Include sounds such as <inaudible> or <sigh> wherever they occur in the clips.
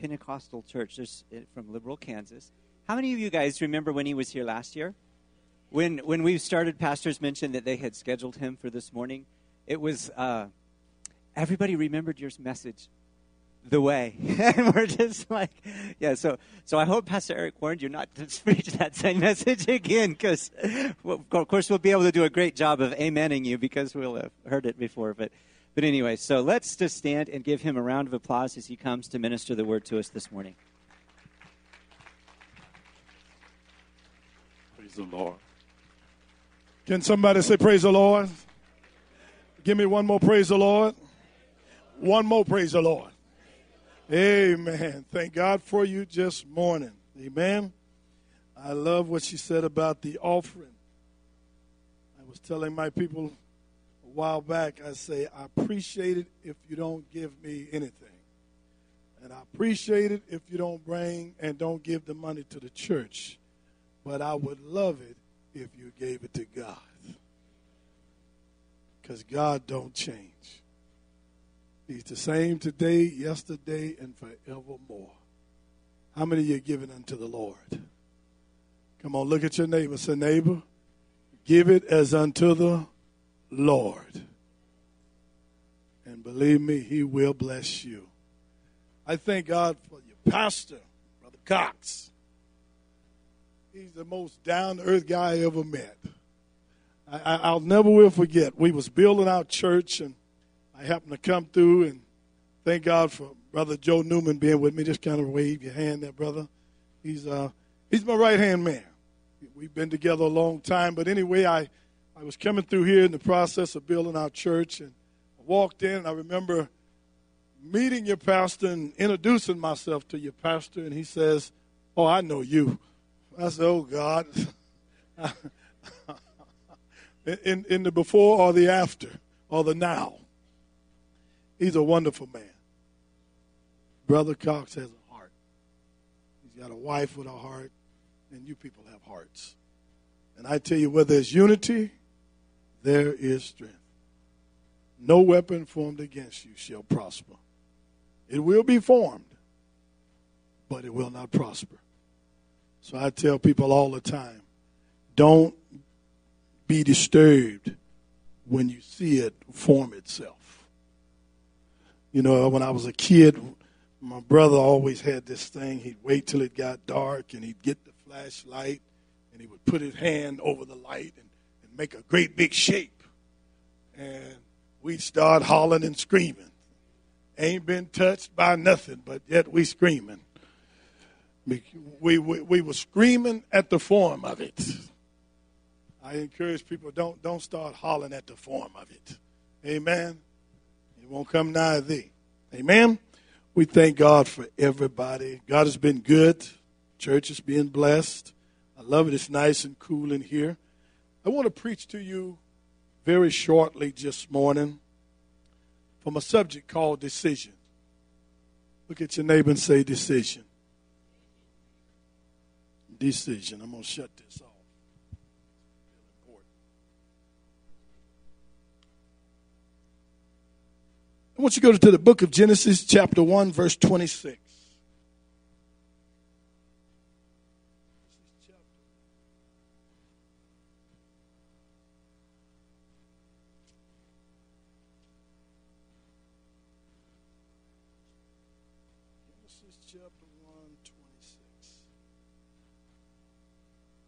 Pentecostal church There's, uh, from Liberal, Kansas. How many of you guys remember when he was here last year? When when we started, pastors mentioned that they had scheduled him for this morning. It was uh, everybody remembered your message the way. <laughs> and we're just like, yeah, so so I hope Pastor Eric warned you not to <laughs> preach that same message again because, well, of course, we'll be able to do a great job of amening you because we'll have heard it before. But, but anyway, so let's just stand and give him a round of applause as he comes to minister the word to us this morning. Praise the Lord. Can somebody say, Praise the Lord? Give me one more praise the Lord. One more praise the Lord. Amen. Thank God for you just morning. Amen. I love what she said about the offering. I was telling my people a while back, I say, I appreciate it if you don't give me anything. And I appreciate it if you don't bring and don't give the money to the church. But I would love it if you gave it to God. Because God don't change. He's the same today, yesterday, and forevermore. How many of you are giving unto the Lord? Come on, look at your neighbor. Say, neighbor, give it as unto the Lord. And believe me, he will bless you. I thank God for your pastor, Brother Cox. He's the most down to earth guy I ever met. I, will never will forget. We was building our church and I happened to come through and thank God for Brother Joe Newman being with me. Just kind of wave your hand there, brother. He's uh he's my right hand man. We've been together a long time, but anyway, I I was coming through here in the process of building our church, and I walked in. and I remember meeting your pastor and introducing myself to your pastor, and he says, "Oh, I know you." I said, "Oh God." <laughs> in in the before or the after or the now. He's a wonderful man. Brother Cox has a heart. He's got a wife with a heart, and you people have hearts. And I tell you, whether it's unity, there is strength. No weapon formed against you shall prosper. It will be formed, but it will not prosper. So I tell people all the time don't be disturbed when you see it form itself. You know, when I was a kid, my brother always had this thing. He'd wait till it got dark and he'd get the flashlight and he would put his hand over the light and, make a great big shape. And we'd start hollering and screaming. Ain't been touched by nothing, but yet we screaming. We, we, we, we were screaming at the form of it. I encourage people don't don't start hollering at the form of it. Amen It won't come nigh thee. Amen. We thank God for everybody. God has been good. Church is being blessed. I love it. It's nice and cool in here. I want to preach to you very shortly this morning from a subject called decision. Look at your neighbor and say decision. Decision. I'm going to shut this off. I want you to go to the book of Genesis, chapter 1, verse 26.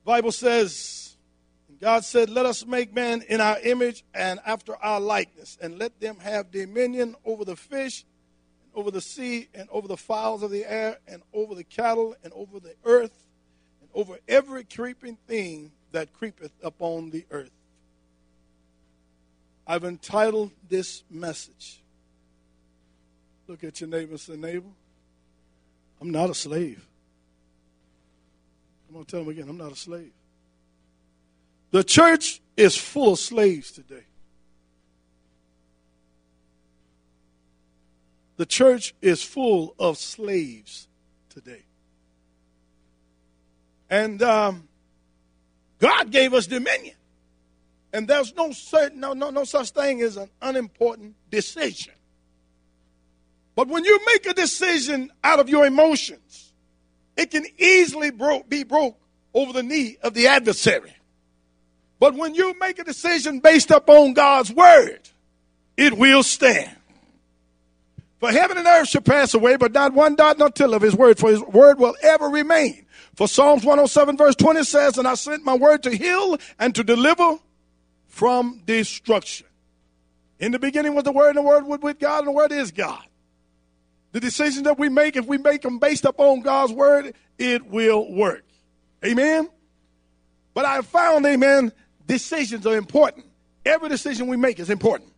Bible says God said, Let us make man in our image and after our likeness, and let them have dominion over the fish, and over the sea, and over the fowls of the air, and over the cattle, and over the earth, and over every creeping thing that creepeth upon the earth. I've entitled this message. Look at your neighbor and say, Neighbor, I'm not a slave. I'm going to tell them again, I'm not a slave. The church is full of slaves today. The church is full of slaves today. And um, God gave us dominion. And there's no certain no, no, no such thing as an unimportant decision. But when you make a decision out of your emotions, it can easily bro- be broke over the knee of the adversary. But when you make a decision based upon God's word, it will stand. For heaven and earth shall pass away, but not one dot nor tittle of his word, for his word will ever remain. For Psalms 107, verse 20 says, And I sent my word to heal and to deliver from destruction. In the beginning was the word, and the word was with God, and the word is God. The decisions that we make, if we make them based upon God's word, it will work. Amen? But I found, amen, decisions are important. Every decision we make is important.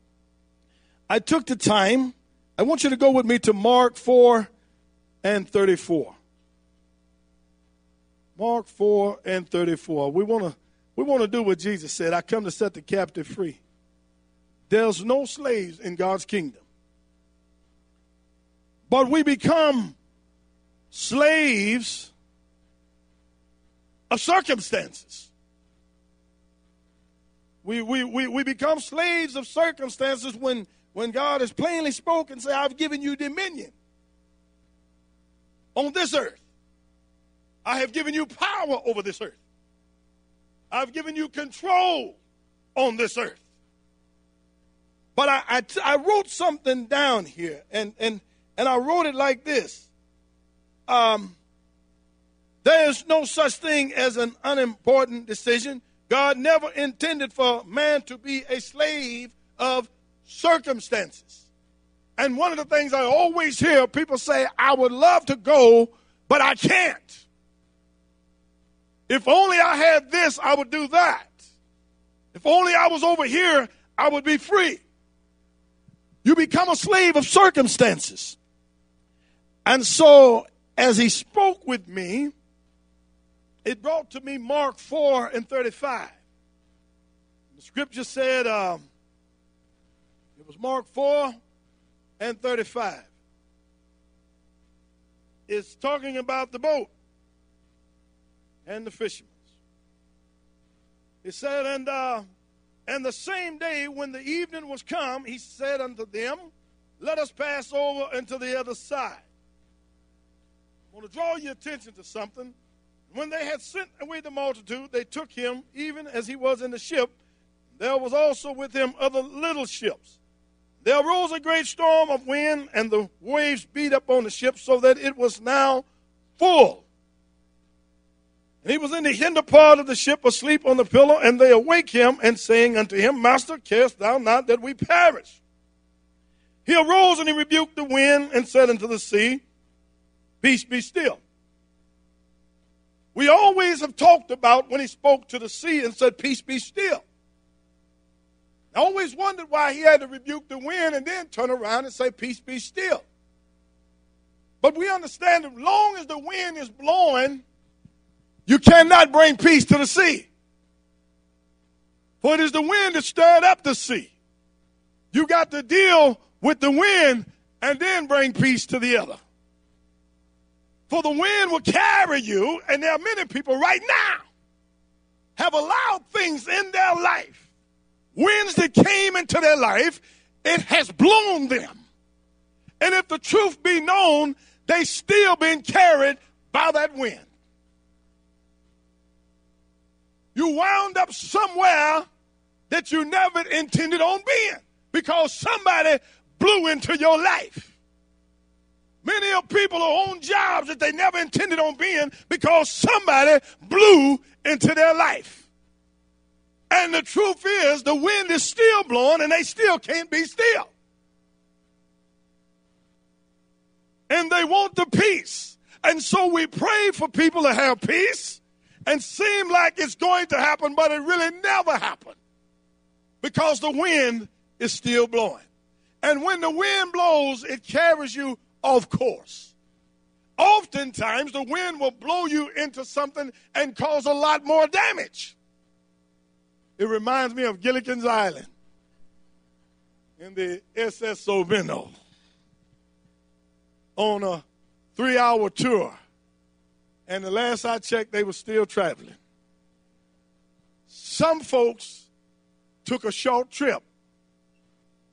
I took the time I want you to go with me to Mark 4 and 34. Mark 4 and 34. We want to we want to do what Jesus said. I come to set the captive free. There's no slaves in God's kingdom. But we become slaves of circumstances. We, we, we, we become slaves of circumstances when when God has plainly spoken, say, I've given you dominion on this earth. I have given you power over this earth. I've given you control on this earth. But I, I, I wrote something down here, and, and, and I wrote it like this. Um, there's no such thing as an unimportant decision. God never intended for man to be a slave of circumstances. And one of the things I always hear people say, I would love to go, but I can't. If only I had this, I would do that. If only I was over here, I would be free. You become a slave of circumstances. And so, as he spoke with me, it brought to me Mark 4 and 35. The scripture said, um, it was Mark 4 and 35. It's talking about the boat and the fishermen. It said, and uh, and the same day when the evening was come, he said unto them, Let us pass over into the other side. Want to draw your attention to something. When they had sent away the multitude, they took him even as he was in the ship. There was also with him other little ships. There arose a great storm of wind, and the waves beat up on the ship so that it was now full. And he was in the hinder part of the ship asleep on the pillow, and they awake him and saying unto him, Master, carest thou not that we perish? He arose and he rebuked the wind and said unto the sea, Peace be still. We always have talked about when he spoke to the sea and said, Peace be still. I always wondered why he had to rebuke the wind and then turn around and say, Peace be still. But we understand that long as the wind is blowing, you cannot bring peace to the sea. For it is the wind that stirred up the sea. You got to deal with the wind and then bring peace to the other. For the wind will carry you, and there are many people right now have allowed things in their life winds that came into their life, it has blown them. And if the truth be known, they still been carried by that wind. You wound up somewhere that you never intended on being because somebody blew into your life. Many of people are on jobs that they never intended on being because somebody blew into their life. And the truth is, the wind is still blowing and they still can't be still. And they want the peace. And so we pray for people to have peace and seem like it's going to happen, but it really never happened because the wind is still blowing. And when the wind blows, it carries you off course. Oftentimes, the wind will blow you into something and cause a lot more damage. It reminds me of Gilligan's Island in the SS Sorvino on a three hour tour. And the last I checked, they were still traveling. Some folks took a short trip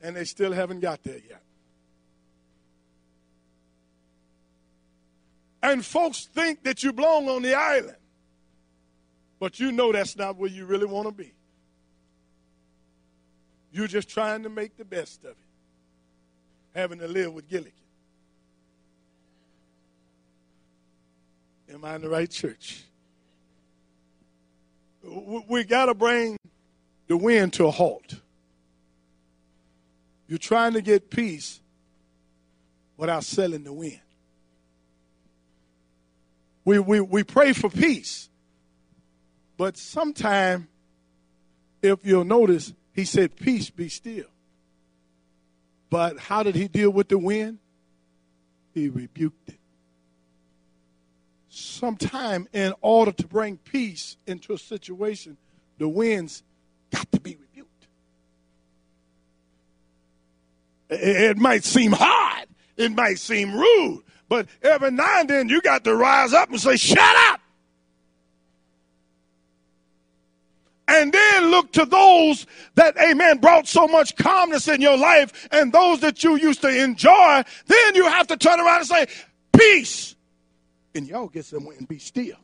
and they still haven't got there yet. And folks think that you belong on the island. But you know that's not where you really want to be. You're just trying to make the best of it, having to live with Gilligan. Am I in the right church? We got to bring the wind to a halt. You're trying to get peace without selling the wind. We, we, we pray for peace. But sometime, if you'll notice, he said, Peace be still. But how did he deal with the wind? He rebuked it. Sometime, in order to bring peace into a situation, the winds got to be rebuked. It might seem hard, it might seem rude, but every now and then you got to rise up and say, Shut up! and then look to those that, amen, brought so much calmness in your life and those that you used to enjoy, then you have to turn around and say, peace. And y'all get somewhere and be still.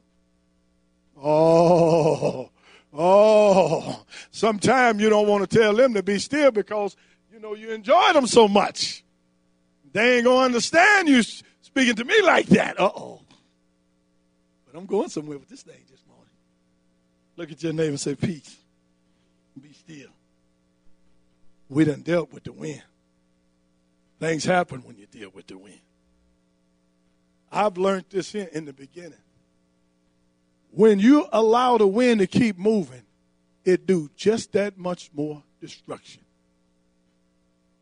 Oh, oh. Sometimes you don't want to tell them to be still because, you know, you enjoy them so much. They ain't going to understand you speaking to me like that. Uh oh. But I'm going somewhere with this thing. This morning. Look at your neighbor and say, Peace. Be still. We done dealt with the wind. Things happen when you deal with the wind. I've learned this in, in the beginning. When you allow the wind to keep moving, it do just that much more destruction.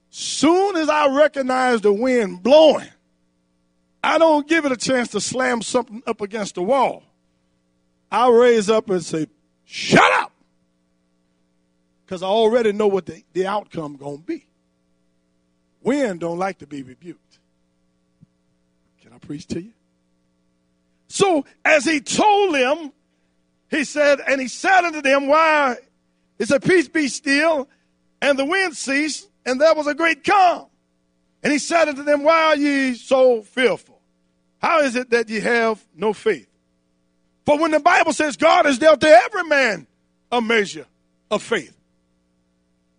Soon as I recognize the wind blowing, I don't give it a chance to slam something up against the wall. I raise up and say, Shut up. Because I already know what the, the outcome going to be. Wind don't like to be rebuked. Can I preach to you? So as he told them, he said, and he said unto them, Why? He said, Peace be still, and the wind ceased, and there was a great calm. And he said unto them, Why are ye so fearful? How is it that ye have no faith? For when the Bible says God has dealt to every man a measure of faith.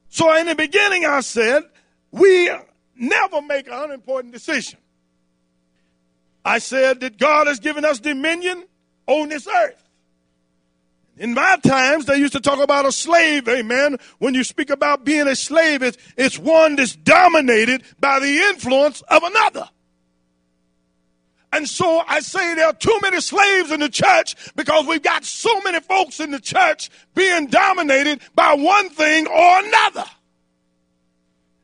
So in the beginning, I said, we never make an unimportant decision. I said that God has given us dominion on this earth. In my times, they used to talk about a slave, amen. When you speak about being a slave, it's, it's one that's dominated by the influence of another. And so I say there are too many slaves in the church because we've got so many folks in the church being dominated by one thing or another.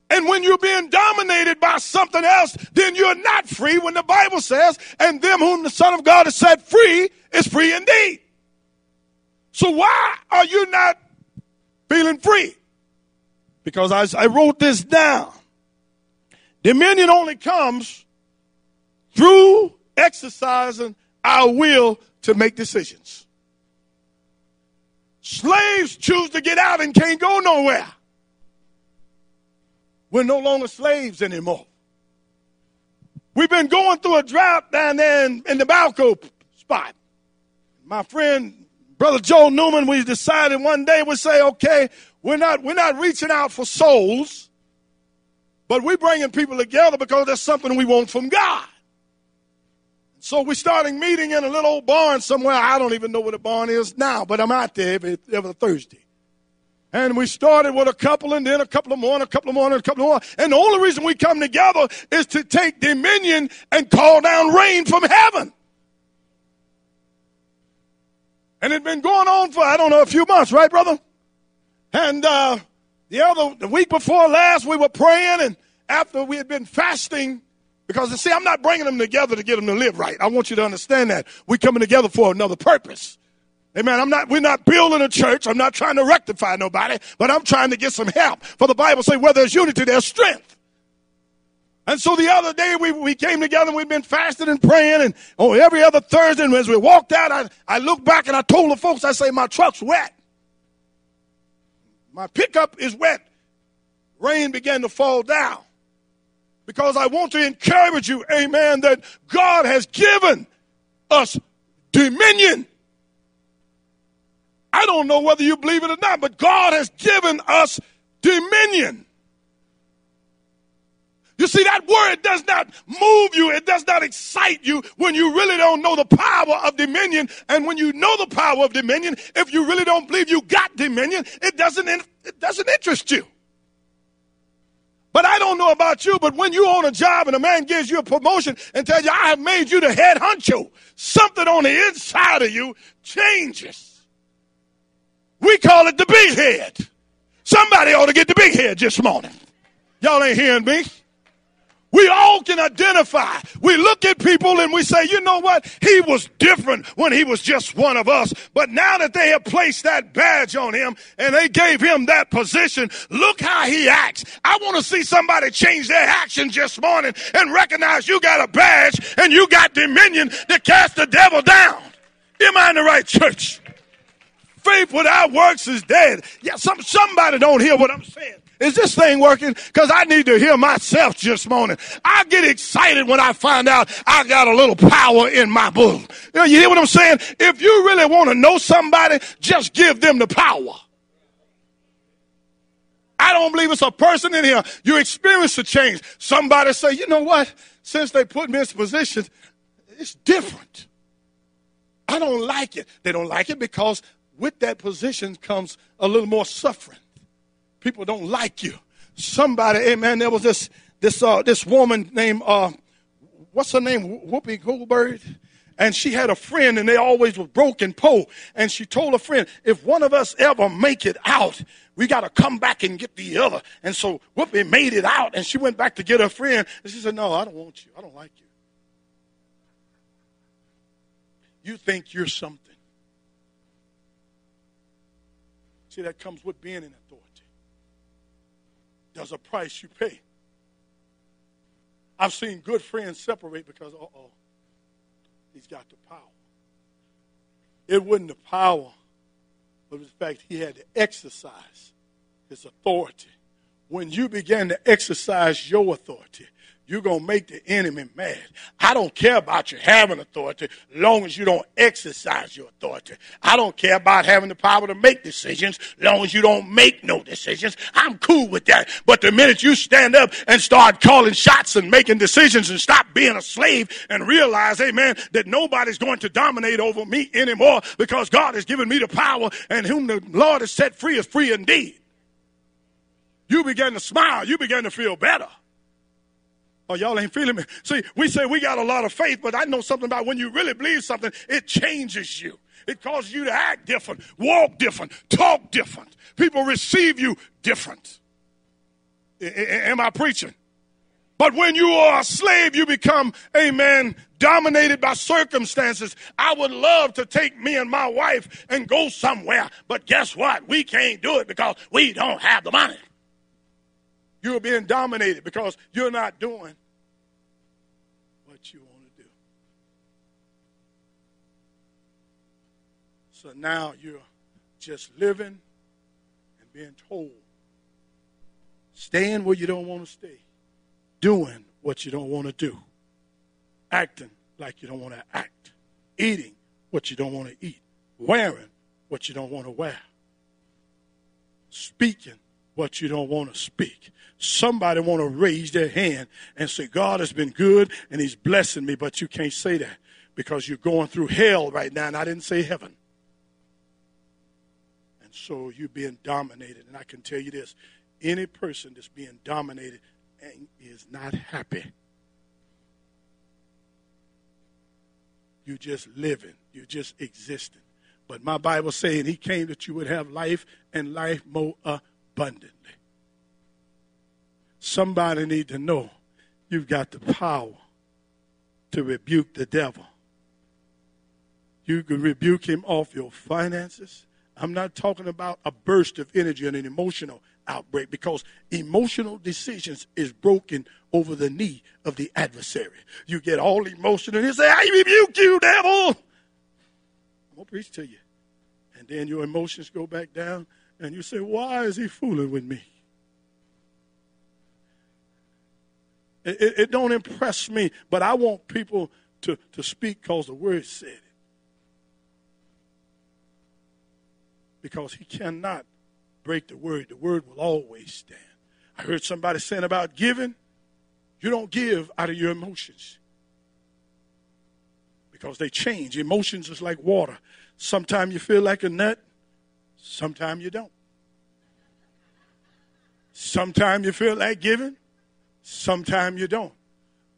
And when you're being dominated by something else, then you're not free when the Bible says, and them whom the Son of God has set free is free indeed. So why are you not feeling free? Because I, I wrote this down. Dominion only comes through exercising our will to make decisions. Slaves choose to get out and can't go nowhere. We're no longer slaves anymore. We've been going through a drought down there in, in the Balco spot. My friend, Brother Joe Newman, we decided one day we say, okay, we're not, we're not reaching out for souls, but we're bringing people together because there's something we want from God. So we started meeting in a little old barn somewhere. I don't even know where the barn is now, but I'm out there every, every Thursday. And we started with a couple and then a couple of more and a couple of more and a couple of more. And the only reason we come together is to take dominion and call down rain from heaven. And it's been going on for, I don't know, a few months, right, brother? And uh, the other, the week before last, we were praying, and after we had been fasting, because, you see, I'm not bringing them together to get them to live right. I want you to understand that. We're coming together for another purpose. Amen. I'm not, we're not building a church. I'm not trying to rectify nobody, but I'm trying to get some help. For the Bible says, where there's unity, there's strength. And so the other day we, we came together and we've been fasting and praying and oh, every other Thursday. And as we walked out, I, I looked back and I told the folks, I say, my truck's wet. My pickup is wet. Rain began to fall down because I want to encourage you, amen, that God has given us dominion. I don't know whether you believe it or not, but God has given us dominion. You see, that word does not move you, it does not excite you when you really don't know the power of dominion. And when you know the power of dominion, if you really don't believe you got dominion, it doesn't, it doesn't interest you. But I don't know about you, but when you own a job and a man gives you a promotion and tells you, I have made you the head honcho, something on the inside of you changes. We call it the big head. Somebody ought to get the big head this morning. Y'all ain't hearing me. We all can identify. We look at people and we say, you know what? He was different when he was just one of us. But now that they have placed that badge on him and they gave him that position, look how he acts. I want to see somebody change their action this morning and recognize you got a badge and you got dominion to cast the devil down. Am I in the right church? Faith without works is dead. Yeah, some, somebody don't hear what I'm saying. Is this thing working? Because I need to hear myself this morning. I get excited when I find out I got a little power in my bosom. You, know, you hear what I'm saying? If you really want to know somebody, just give them the power. I don't believe it's a person in here. You experience a change. Somebody say, you know what? Since they put me in this position, it's different. I don't like it. They don't like it because with that position comes a little more suffering people don't like you. Somebody, amen, there was this this uh, this woman named uh, what's her name? Whoopi Goldberg. And she had a friend, and they always was broken pole. And she told a friend, if one of us ever make it out, we got to come back and get the other. And so Whoopi made it out, and she went back to get her friend. And she said, no, I don't want you. I don't like you. You think you're something. See, that comes with being in authority there's a price you pay. I've seen good friends separate because, uh oh, he's got the power. It wasn't the power, but the fact he had to exercise his authority. When you began to exercise your authority, you're going to make the enemy mad. I don't care about you having authority long as you don't exercise your authority. I don't care about having the power to make decisions long as you don't make no decisions. I'm cool with that. But the minute you stand up and start calling shots and making decisions and stop being a slave and realize, amen, that nobody's going to dominate over me anymore because God has given me the power and whom the Lord has set free is free indeed. You begin to smile. You begin to feel better. Oh, y'all ain't feeling me. See, we say we got a lot of faith, but I know something about when you really believe something, it changes you. It causes you to act different, walk different, talk different. People receive you different. am I preaching? But when you are a slave, you become, a man dominated by circumstances. I would love to take me and my wife and go somewhere, but guess what? We can't do it because we don't have the money. You're being dominated because you're not doing what you want to do. So now you're just living and being told, staying where you don't want to stay, doing what you don't want to do, acting like you don't want to act, eating what you don't want to eat, wearing what you don't want to wear, speaking what you don't want to speak. Somebody want to raise their hand and say, God has been good and he's blessing me, but you can't say that because you're going through hell right now, and I didn't say heaven. And so you're being dominated. And I can tell you this any person that's being dominated is not happy. You're just living, you're just existing. But my Bible saying he came that you would have life and life more abundantly. Somebody need to know you've got the power to rebuke the devil. You can rebuke him off your finances. I'm not talking about a burst of energy and an emotional outbreak because emotional decisions is broken over the knee of the adversary. You get all emotional and you say, I rebuke you, devil. I'm going to preach to you. And then your emotions go back down and you say, Why is he fooling with me? It, it, don't impress me, but I want people to, to speak because the word said it. Because he cannot break the word. The word will always stand. I heard somebody saying about giving. You don't give out of your emotions because they change. Emotions is like water. Sometimes you feel like a nut, sometimes you don't. Sometimes you feel like giving, sometimes you don't.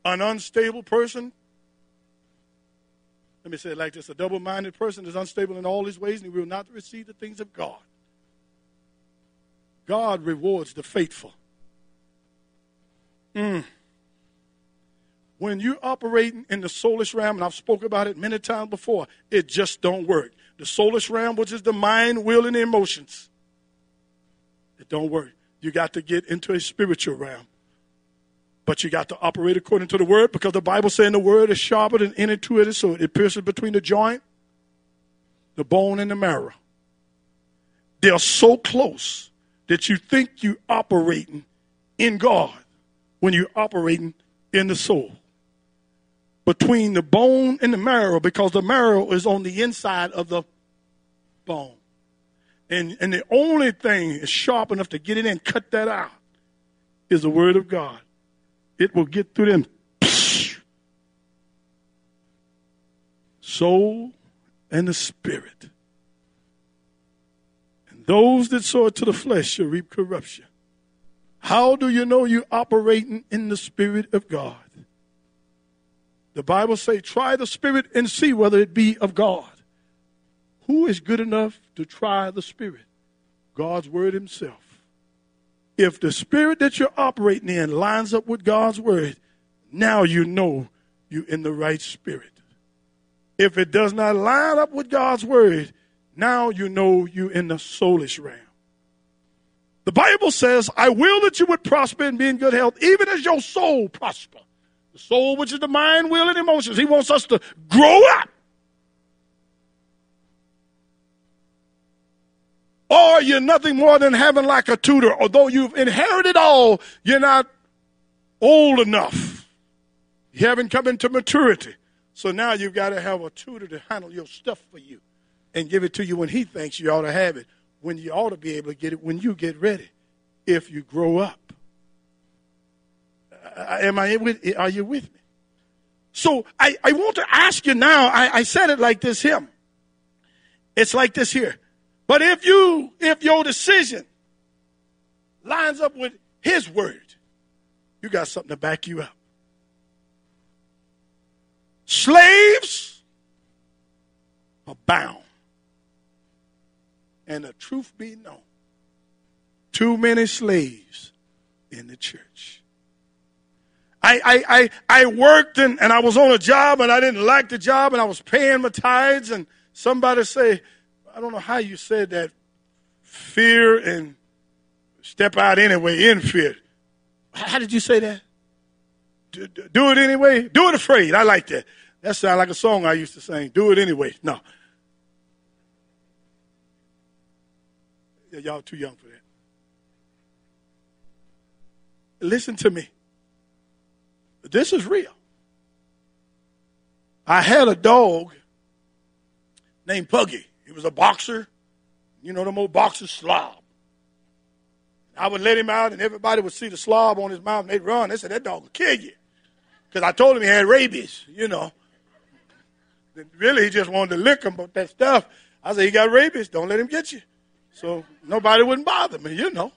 An unstable person, let me say it like this a double minded person is unstable in all his ways and he will not receive the things of God. God rewards the faithful. Mm when you're operating in the soulish realm, and I've spoken about it many times before, it just don't work. The soulish realm, which is the mind, will, and emotions, it don't work. You got to get into a spiritual realm. But you got to operate according to the word because the Bible saying the word is sharper than any two-edged sword. It pierces between the joint, the bone, and the marrow. They're so close that you think you're operating in God when you're operating in the soul between the bone and the marrow because the marrow is on the inside of the bone. And, and the only thing is sharp enough to get in and cut that out is the word of God. It will get through them. Soul and the spirit. And those that sow to the flesh shall reap corruption. How do you know you're operating in the spirit of God? The Bible say, try the spirit and see whether it be of God. Who is good enough to try the spirit? God's word himself. If the spirit that you're operating in lines up with God's word, now you know you're in the right spirit. If it does not line up with God's word, now you know you're in the soulish realm. The Bible says, I will that you would prosper and be in good health, even as your soul prosper. The soul, which is the mind, will, and emotions. He wants us to grow up. Or you're nothing more than having like a tutor. Although you've inherited all, you're not old enough. You haven't come into maturity. So now you've got to have a tutor to handle your stuff for you and give it to you when he thinks you ought to have it, when you ought to be able to get it when you get ready, if you grow up. Uh, am I with, are you with me? So I, I want to ask you now, I, I said it like this here. It's like this here. But if you, if your decision lines up with his word, you got something to back you up. Slaves are bound. And the truth be known, too many slaves in the church. I, I, I, I worked and, and I was on a job and I didn't like the job and I was paying my tithes and somebody say, I don't know how you said that, fear and step out anyway in fear. How did you say that? Do, do it anyway? Do it afraid. I like that. That sounds like a song I used to sing. Do it anyway. No. Yeah, y'all too young for that. Listen to me. This is real. I had a dog named Puggy. Was a boxer. You know, them old boxers slob. I would let him out, and everybody would see the slob on his mouth, and they'd run. They said, That dog will kill you. Because I told him he had rabies, you know. Really, he just wanted to lick him, but that stuff, I said, He got rabies. Don't let him get you. So nobody wouldn't bother me, you know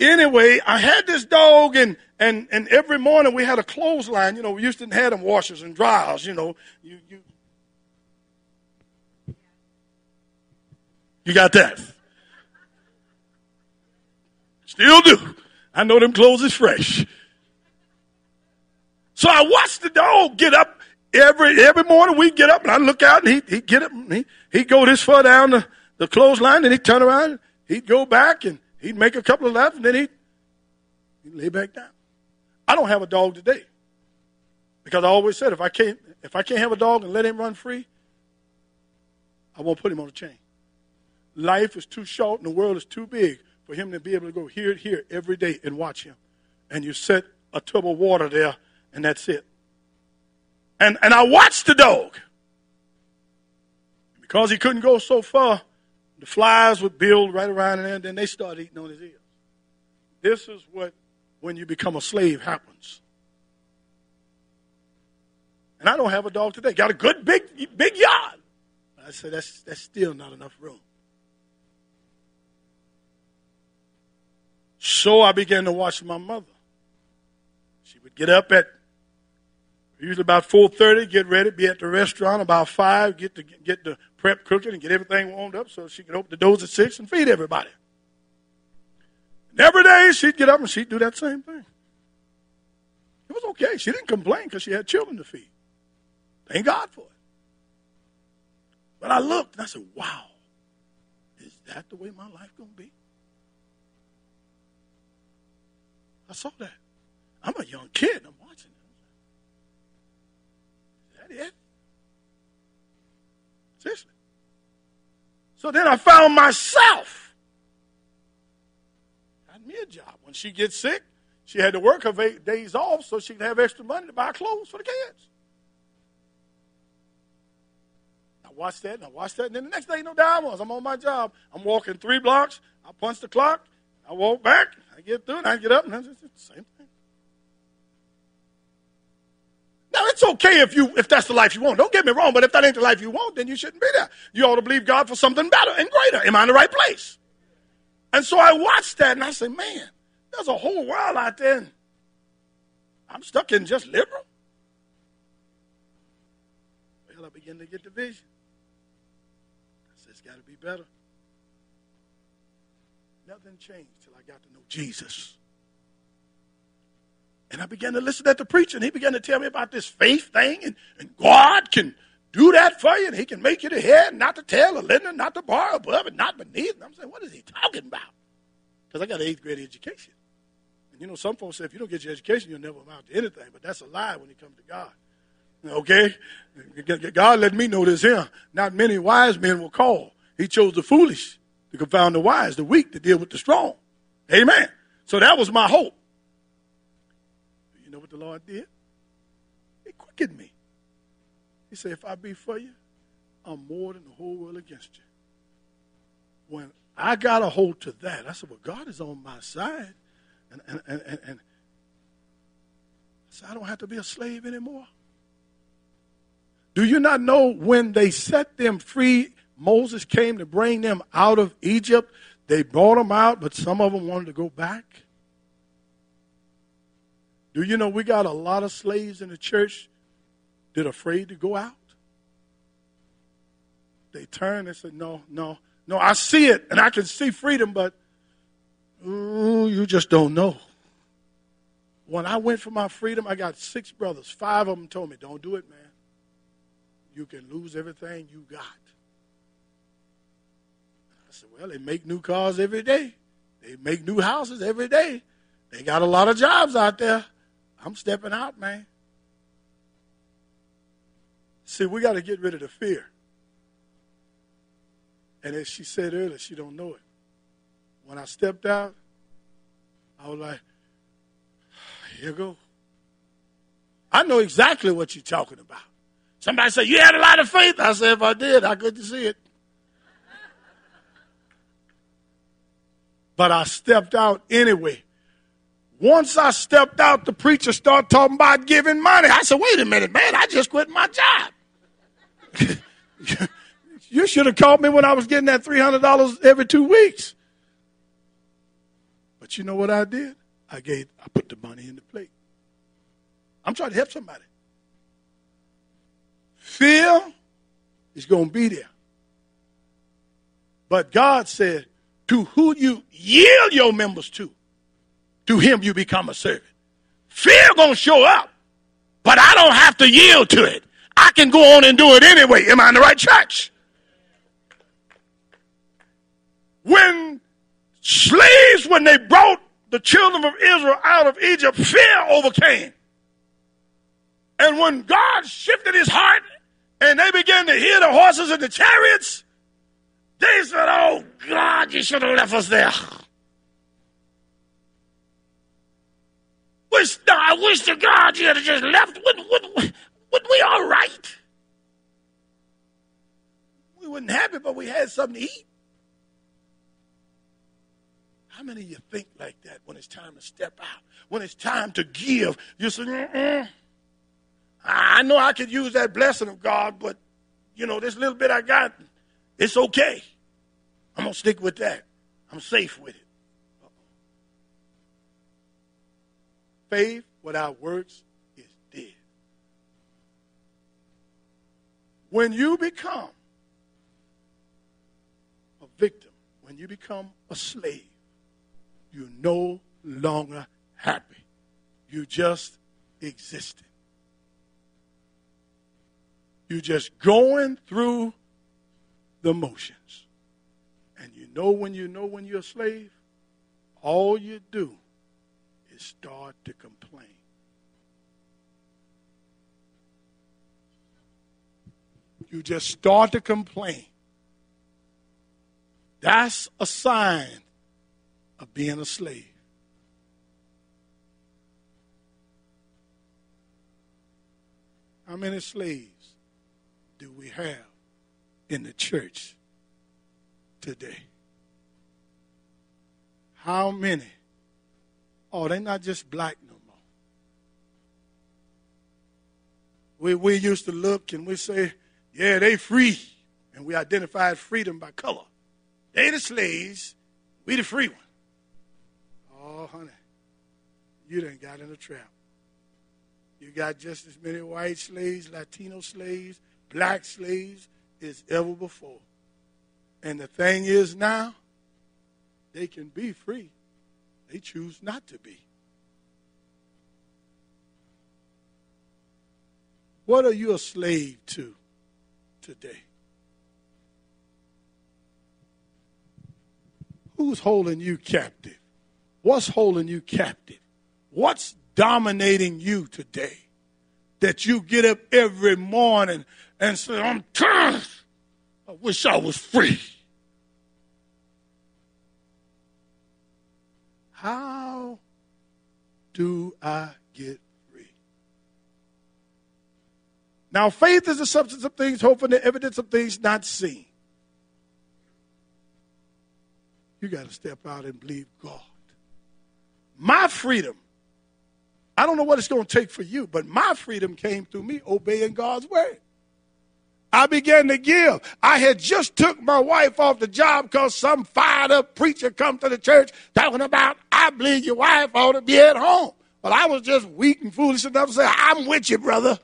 anyway, I had this dog, and, and, and every morning we had a clothesline. You know, we used to have them washers and dryers. You know, you you you got that. Still do. I know them clothes is fresh. So I watched the dog get up every every morning. We get up and I look out and he he get up. He he'd go this far down the, the clothesline and he'd turn around. He'd go back and He'd make a couple of laps and then he'd, he'd lay back down. I don't have a dog today because I always said if I can't if I can't have a dog and let him run free, I won't put him on a chain. Life is too short and the world is too big for him to be able to go here, here every day and watch him. And you set a tub of water there, and that's it. And, and I watched the dog. Because he couldn't go so far, the flies would build right around there, and then they started eating on his ears. This is what, when you become a slave, happens. And I don't have a dog today. Got a good big big yard. I said that's that's still not enough room. So I began to watch my mother. She would get up at usually about 4.30, get ready, be at the restaurant about 5, get to get the prep cooking and get everything warmed up so she could open the doors at 6 and feed everybody. And every day she'd get up and she'd do that same thing. It was okay. She didn't complain because she had children to feed. Thank God for it. But I looked and I said, wow, is that the way my life going to be? I saw that. I'm a young kid. I'm watching it. Is that it? Seriously. So then I found myself. Got me a job. When she gets sick, she had to work her days off so she could have extra money to buy clothes for the kids. I watched that and I watched that. And then the next day, I was. I'm on my job. I'm walking three blocks. I punch the clock. I walk back. I get through it. I get up. And it's the same thing. Now it's okay if you if that's the life you want. Don't get me wrong, but if that ain't the life you want, then you shouldn't be there. You ought to believe God for something better and greater. Am I in the right place? And so I watched that and I said, man, there's a whole world out there. I'm stuck in just Liberal. Well, I begin to get the vision. I said, it's got to be better. Nothing changed till I got to know Jesus. And I began to listen at the preacher, and he began to tell me about this faith thing, and, and God can do that for you, and he can make you the head, not the tail, a lender, not the bar above, and not beneath. And I'm saying, what is he talking about? Because I got an eighth grade education. And you know, some folks say if you don't get your education, you'll never amount to anything. But that's a lie when it comes to God. Okay? God let me know this here. Not many wise men will call. He chose the foolish to confound the wise, the weak to deal with the strong. Amen. So that was my hope. You know what the Lord did? He quickened me. He said, if I be for you, I'm more than the whole world against you. When I got a hold to that, I said, well, God is on my side. And, and, and, and, and I said, I don't have to be a slave anymore. Do you not know when they set them free, Moses came to bring them out of Egypt? They brought them out, but some of them wanted to go back. Do you know we got a lot of slaves in the church that are afraid to go out? They turned and said, No, no, no, I see it and I can see freedom, but ooh, you just don't know. When I went for my freedom, I got six brothers. Five of them told me, Don't do it, man. You can lose everything you got. Said, Well, they make new cars every day, they make new houses every day. They got a lot of jobs out there. I'm stepping out, man. See, we got to get rid of the fear. And as she said earlier, she don't know it. When I stepped out, I was like, here go. I know exactly what you're talking about. Somebody said, You had a lot of faith. I said, If I did, I couldn't see it. But I stepped out anyway. Once I stepped out, the preacher started talking about giving money. I said, Wait a minute, man, I just quit my job. <laughs> you should have called me when I was getting that $300 every two weeks. But you know what I did? I gave, I put the money in the plate. I'm trying to help somebody. Fear is going to be there. But God said, to who you yield your members to, to him you become a servant. Fear to show up, but I don't have to yield to it. I can go on and do it anyway. Am I in the right church? When slaves, when they brought the children of Israel out of Egypt, fear overcame. And when God shifted his heart and they began to hear the horses and the chariots, they said, Oh God, you should have left us there. Wish, no, I wish to God you had just left. What, what, But we all right. We wasn't happy, but we had something to eat. How many of you think like that when it's time to step out? When it's time to give, you say, Mm-mm. I know I could use that blessing of God, but you know, this little bit I got, it's okay. I'm gonna stick with that. I'm safe with it. Faith without works is dead. When you become a victim, when you become a slave, you're no longer happy. You just existing. You're just going through the motions. Know when you know when you're a slave, all you do is start to complain. You just start to complain. That's a sign of being a slave. How many slaves do we have in the church today? How many? Oh, they're not just black no more. We, we used to look and we say, yeah, they free. And we identified freedom by color. They the slaves, we the free one. Oh, honey, you done got in a trap. You got just as many white slaves, Latino slaves, black slaves as ever before. And the thing is now, they can be free. They choose not to be. What are you a slave to today? Who's holding you captive? What's holding you captive? What's dominating you today? That you get up every morning and say, I'm tired. I wish I was free. How do I get free? Now, faith is the substance of things hoped for, the evidence of things not seen. You got to step out and believe God. My freedom, I don't know what it's going to take for you, but my freedom came through me obeying God's word. I began to give. I had just took my wife off the job because some fired up preacher come to the church talking about, I believe your wife ought to be at home. But I was just weak and foolish enough to say, I'm with you, brother.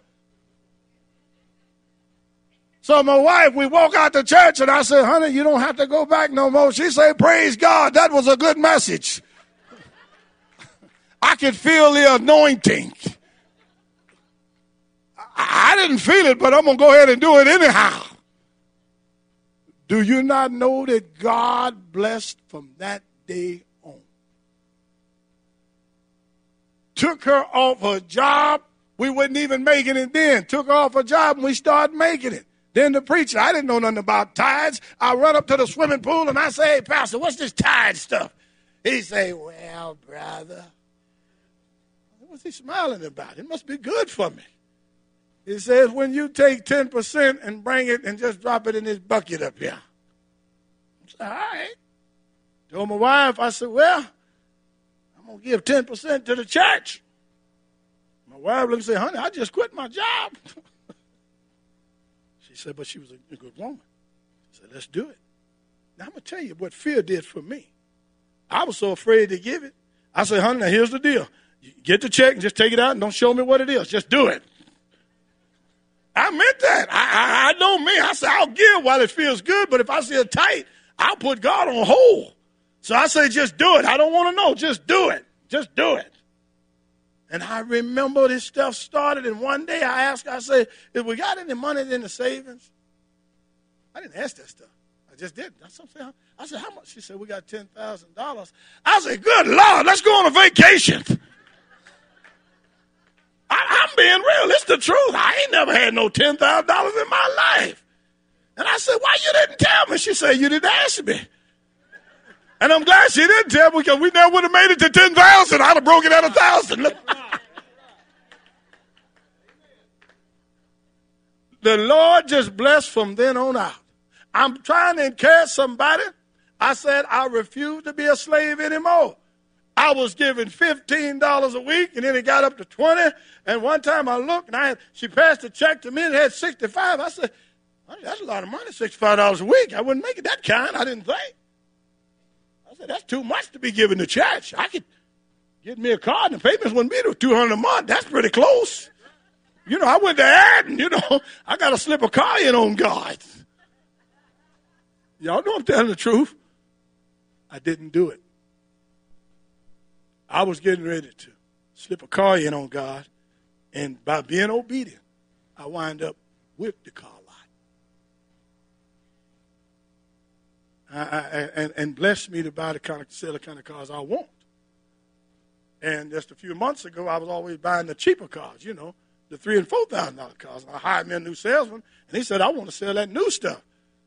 So my wife, we walk out the church and I said, honey, you don't have to go back no more. She said, praise God. That was a good message. <laughs> I could feel the anointing. I didn't feel it, but I'm going to go ahead and do it anyhow. Do you not know that God blessed from that day on? Took her off her job. We wasn't even making it then. Took her off her job and we started making it. Then the preacher, I didn't know nothing about tithes. I run up to the swimming pool and I say, hey, Pastor, what's this tithe stuff? He say, well, brother. What's he smiling about? It must be good for me. He says, when you take 10% and bring it and just drop it in this bucket up here. I said, all right. Told my wife, I said, well, I'm going to give 10% to the church. My wife looked and said, honey, I just quit my job. <laughs> she said, but she was a good woman. She said, let's do it. Now, I'm going to tell you what fear did for me. I was so afraid to give it. I said, honey, now here's the deal. Get the check and just take it out and don't show me what it is. Just do it. I meant that. I, I, I know me. I said, I'll give while it feels good, but if I see it tight, I'll put God on hold. So I say, just do it. I don't want to know. Just do it. Just do it. And I remember this stuff started, and one day I asked, I said, if we got any money in the savings? I didn't ask that stuff. I just did. That's something. I said, how much? She said, we got $10,000. I said, good Lord, let's go on a vacation. I, am being real. It's the truth. I ain't never had no $10,000 in my life. And I said, why you didn't tell me? She said, you didn't ask me. And I'm glad she didn't tell me because we never would have made it to 10,000. I'd have broken at a 1,000. the Lord just blessed from then on out. I'm trying to encourage somebody. I said, I refuse to be a slave anymore. I was given $15 a week, and then it got up to 20 And one time I looked, and I had, she passed a check to me and it had 65 I said, that's a lot of money, $65 a week. I wouldn't make it that kind, I didn't think. I said, that's too much to be given to church. I could get me a car, and the payments wouldn't be 200 a month. That's pretty close. You know, I went to Adden, you know, <laughs> I got to slip a car in on God. Y'all know I'm telling the truth. I didn't do it. I was getting ready to slip a car in on God, and by being obedient, I wind up with the car lot. I, I, and, and blessed me to buy the kind of sell the kind of cars I want. And just a few months ago, I was always buying the cheaper cars, you know, the three and four thousand dollar cars. I hired me a new salesman, and he said, "I want to sell that new stuff."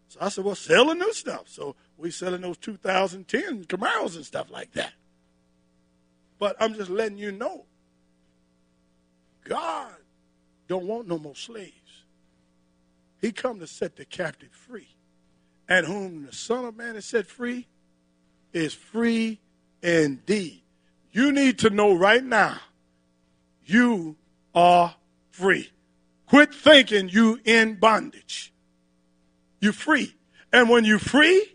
So I said, "Well, sell the new stuff." So we selling those 2010 Camaros and stuff like that. But I'm just letting you know, God don't want no more slaves. He come to set the captive free. And whom the Son of Man has set free is free indeed. You need to know right now, you are free. Quit thinking you in bondage. You're free. And when you're free,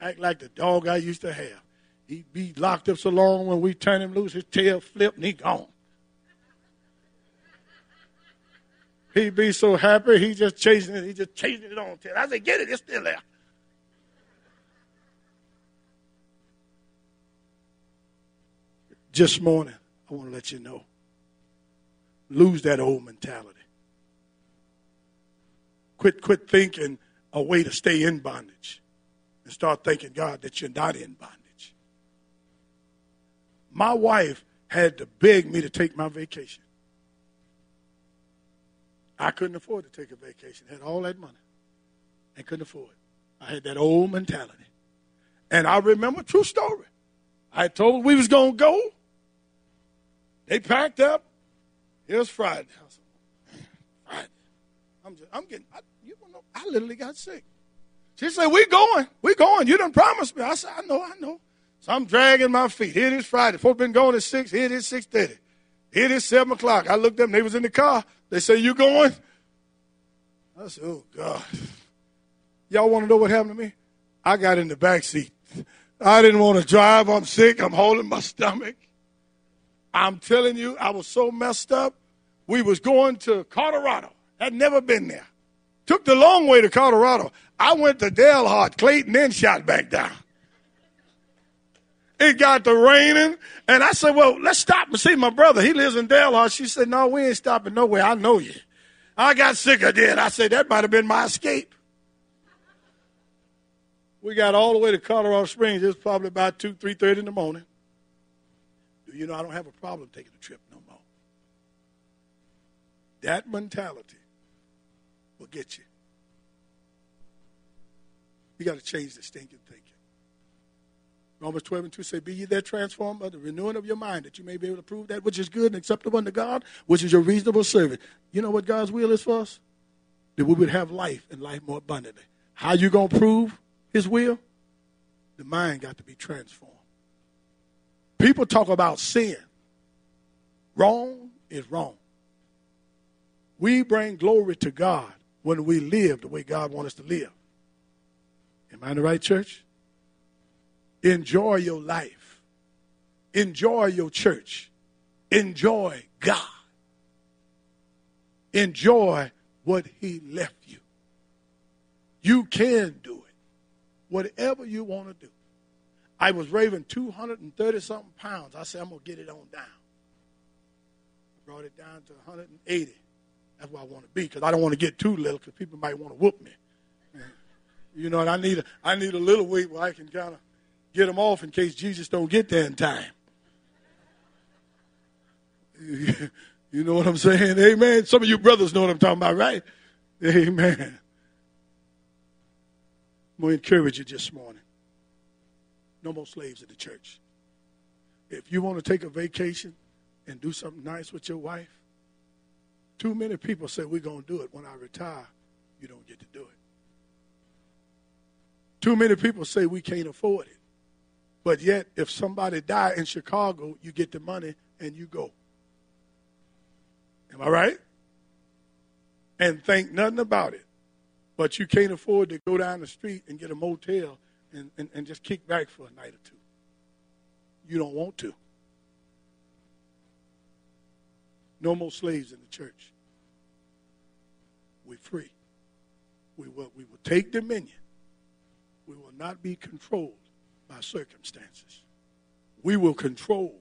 act like the dog I used to have. He'd be locked up so long when we turn him loose, his tail flip and he gone. He'd be so happy, he just chasing it, he just chasing it on tail. I said, get it, it's still there. Just morning, I want to let you know. Lose that old mentality. Quit quit thinking a way to stay in bondage and start thanking God that you're not in bondage. My wife had to beg me to take my vacation. I couldn't afford to take a vacation. Had all that money and couldn't afford it. I had that old mentality. And I remember true story. I told we was gonna go. They packed up. It was Friday. I was Friday. I'm just I'm getting I, you know I literally got sick. She said, we going. we going. You didn't promise me. I said, I know, I know. So I'm dragging my feet. Here it is Friday. Folks been going at 6. Here it is 6.30. Here it is 7 o'clock. I looked up they was in the car. They say, you going? I said, oh, God. Y'all want to know what happened to me? I got in the back seat. I didn't want to drive. I'm sick. I'm holding my stomach. I'm telling you, I was so messed up. We was going to Colorado. Had never been there. Took the long way to Colorado. I went to Dalhart, Clayton, then shot back down. It got to raining, and I said, Well, let's stop and see my brother. He lives in Dalhart. She said, No, we ain't stopping nowhere. I know you. I got sick of that. I said, That might have been my escape. We got all the way to Colorado Springs. It was probably about 2, 3.30 in the morning. Do you know, I don't have a problem taking a trip no more. That mentality will get you. You got to change the stinking thinking. Romans 12 and 2 say, Be ye there transformed by the renewing of your mind, that you may be able to prove that which is good and acceptable unto God, which is your reasonable service. You know what God's will is for us? That we would have life and life more abundantly. How you going to prove his will? The mind got to be transformed. People talk about sin. Wrong is wrong. We bring glory to God when we live the way God wants us to live. Am I in the right church? Enjoy your life. Enjoy your church. Enjoy God. Enjoy what He left you. You can do it. Whatever you want to do. I was raving 230 something pounds. I said, I'm going to get it on down. I brought it down to 180. That's where I want to be because I don't want to get too little because people might want to whoop me. You know, and I need a, I need a little weight where I can kind of get them off in case Jesus don't get there in time. <laughs> You know what I'm saying? Amen. Some of you brothers know what I'm talking about, right? Amen. I'm going to encourage you this morning. No more slaves in the church. if you want to take a vacation and do something nice with your wife, too many people say we're going to do it. When I retire, you don't get to do it. Too many people say we can't afford it. But yet, if somebody die in Chicago, you get the money and you go. Am I right? And think nothing about it. But you can't afford to go down the street and get a motel and, and, and just kick back for a night or two. You don't want to. No more slaves in the church. We're free. We will, we will take dominion. Not be controlled by circumstances. We will control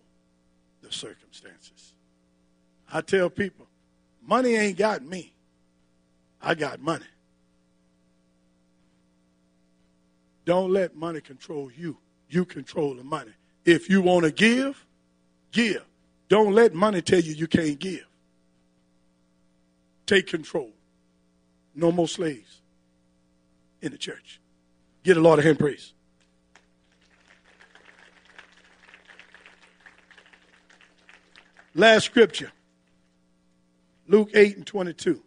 the circumstances. I tell people, money ain't got me. I got money. Don't let money control you. You control the money. If you want to give, give. Don't let money tell you you can't give. Take control. No more slaves in the church. Get a Lord of hand praise. Last scripture Luke 8 and 22.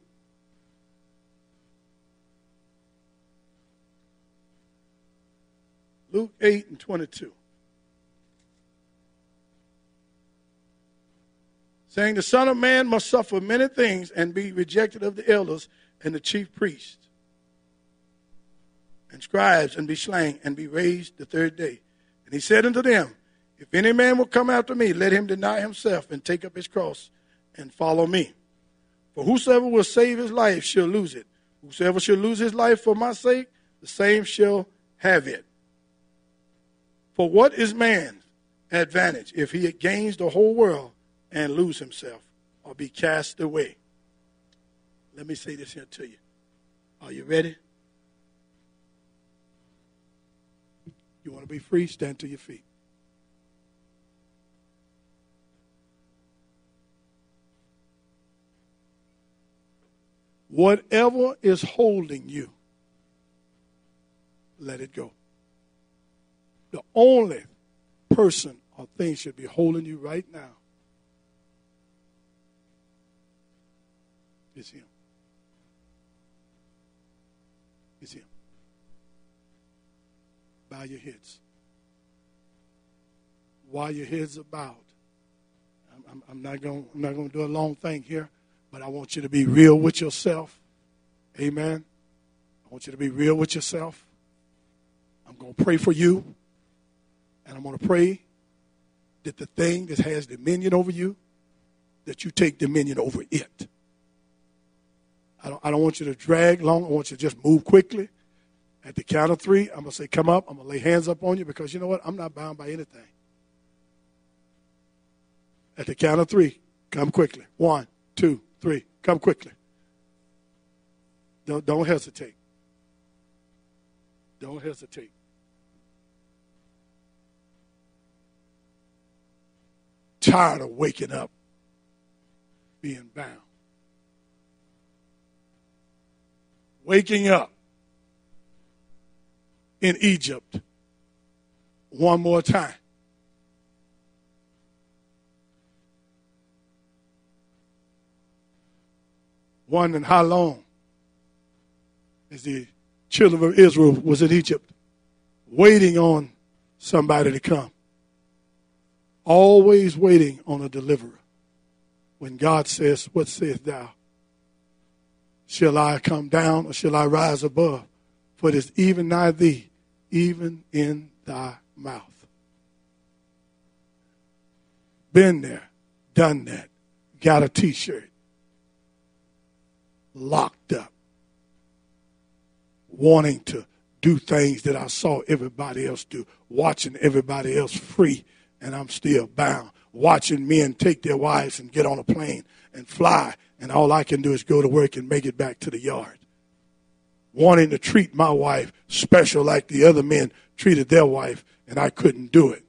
Luke 8 and 22. Saying, The Son of Man must suffer many things and be rejected of the elders and the chief priests and scribes and be slain and be raised the third day. And he said unto them, If any man will come after me, let him deny himself and take up his cross and follow me. For whosoever will save his life shall lose it. Whosoever shall lose his life for my sake, the same shall have it. For what is man's advantage if he gains the whole world and lose himself or be cast away? Let me say this here to you. Are you ready? You want to be free? Stand to your feet. Whatever is holding you, let it go. The only person or thing should be holding you right now is Him. Is Him. Bow your heads. While your heads are bowed, I'm, I'm not going. I'm not going to do a long thing here, but I want you to be real with yourself. Amen. I want you to be real with yourself. I'm going to pray for you, and I'm going to pray that the thing that has dominion over you, that you take dominion over it. I don't, I don't want you to drag long. I want you to just move quickly. At the count of three, I'm going to say, Come up. I'm going to lay hands up on you because you know what? I'm not bound by anything. At the count of three, come quickly. One, two, three. Come quickly. Don't, don't hesitate. Don't hesitate. Tired of waking up being bound. Waking up in Egypt one more time. Wondering how long as the children of Israel was in Egypt, waiting on somebody to come. Always waiting on a deliverer. When God says, What sayest thou? Shall I come down or shall I rise above? For it is even nigh thee even in thy mouth. Been there, done that, got a t shirt, locked up, wanting to do things that I saw everybody else do, watching everybody else free, and I'm still bound, watching men take their wives and get on a plane and fly, and all I can do is go to work and make it back to the yard wanting to treat my wife special like the other men treated their wife, and I couldn't do it.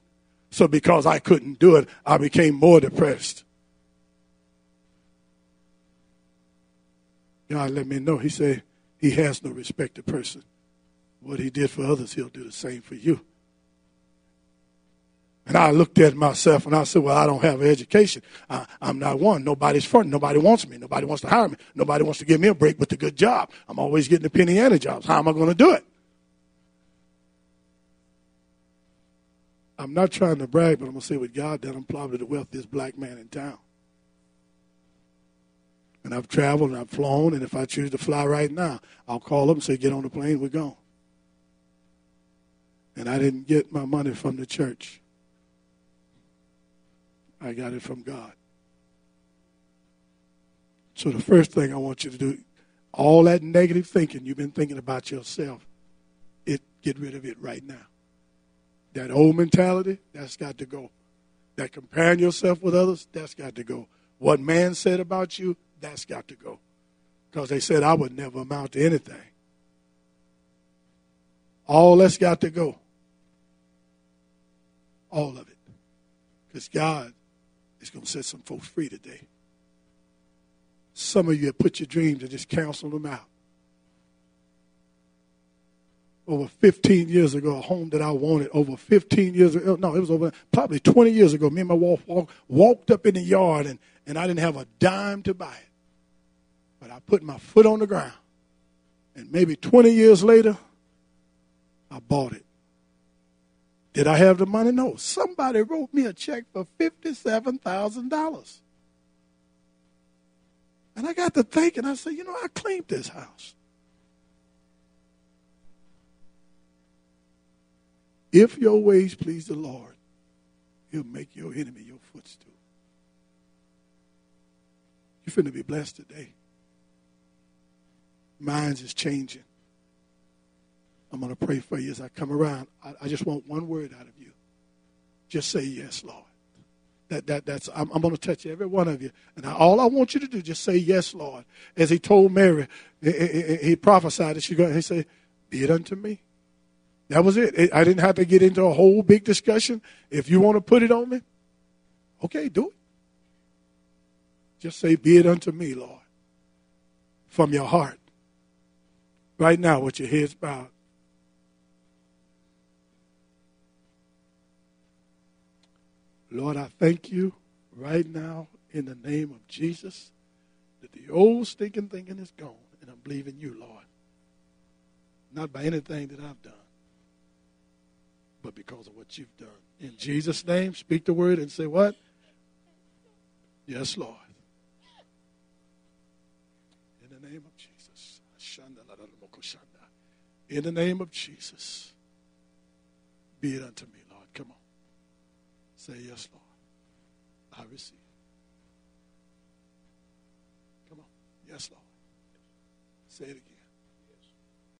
So because I couldn't do it, I became more depressed. God let me know. He said he has no respect to person. What he did for others, he'll do the same for you. And I looked at myself and I said, Well, I don't have an education. I, am not one. Nobody's front. Nobody wants me. Nobody wants to hire me. Nobody wants to give me a break with a good job. I'm always getting the penny ante jobs. How am I going to do it? I'm not trying to brag, but I'm going to say with God that I'm probably the wealthiest black man in town. And I've traveled and I've flown, and if I choose to fly right now, I'll call them and say, Get on the plane, we're gone. And I didn't get my money from the church. I got it from God. So the first thing I want you to do, all that negative thinking you've been thinking about yourself, it get rid of it right now. That old mentality, that's got to go. That comparing yourself with others, that's got to go. What man said about you, that's got to go. Because they said I would never amount to anything. All that's got to go. All of it. Because God is going to set some folks free today. Some of you have put your dreams and just canceled them out. Over 15 years ago, a home that I wanted, over 15 years ago, no, it was over probably 20 years ago, me and my wife walk, walked up in the yard and, and I didn't have a dime to buy it. But I put my foot on the ground. And maybe 20 years later, I bought it. Did I have the money? No. Somebody wrote me a check for $57,000. And I got to thinking, I said, you know, I claimed this house. If your ways please the Lord, he'll make your enemy your footstool. You're finna be blessed today. Minds is changing. I'm going to pray for you as I come around. I, I, just want one word out of you. Just say yes, Lord. That, that, that's, I'm, I'm going to touch every one of you. And I, all I want you to do, just say yes, Lord. As he told Mary, he, he, he prophesied that she go, he said, be it unto me. That was it. I didn't have to get into a whole big discussion. If you want to put it on me, okay, do it. Just say, be it unto me, Lord. From your heart. Right now, with your heads bowed. Lord, I thank you right now in the name of Jesus that the old stinking thinking is gone. And I'm believing you, Lord. Not by anything that I've done, but because of what you've done. In Jesus' name, speak the word and say what? Yes, Lord. In the name of Jesus. In the name of Jesus. Be it unto me. Say, Yes, Lord. I receive. Come on. Yes, Lord. Say it again.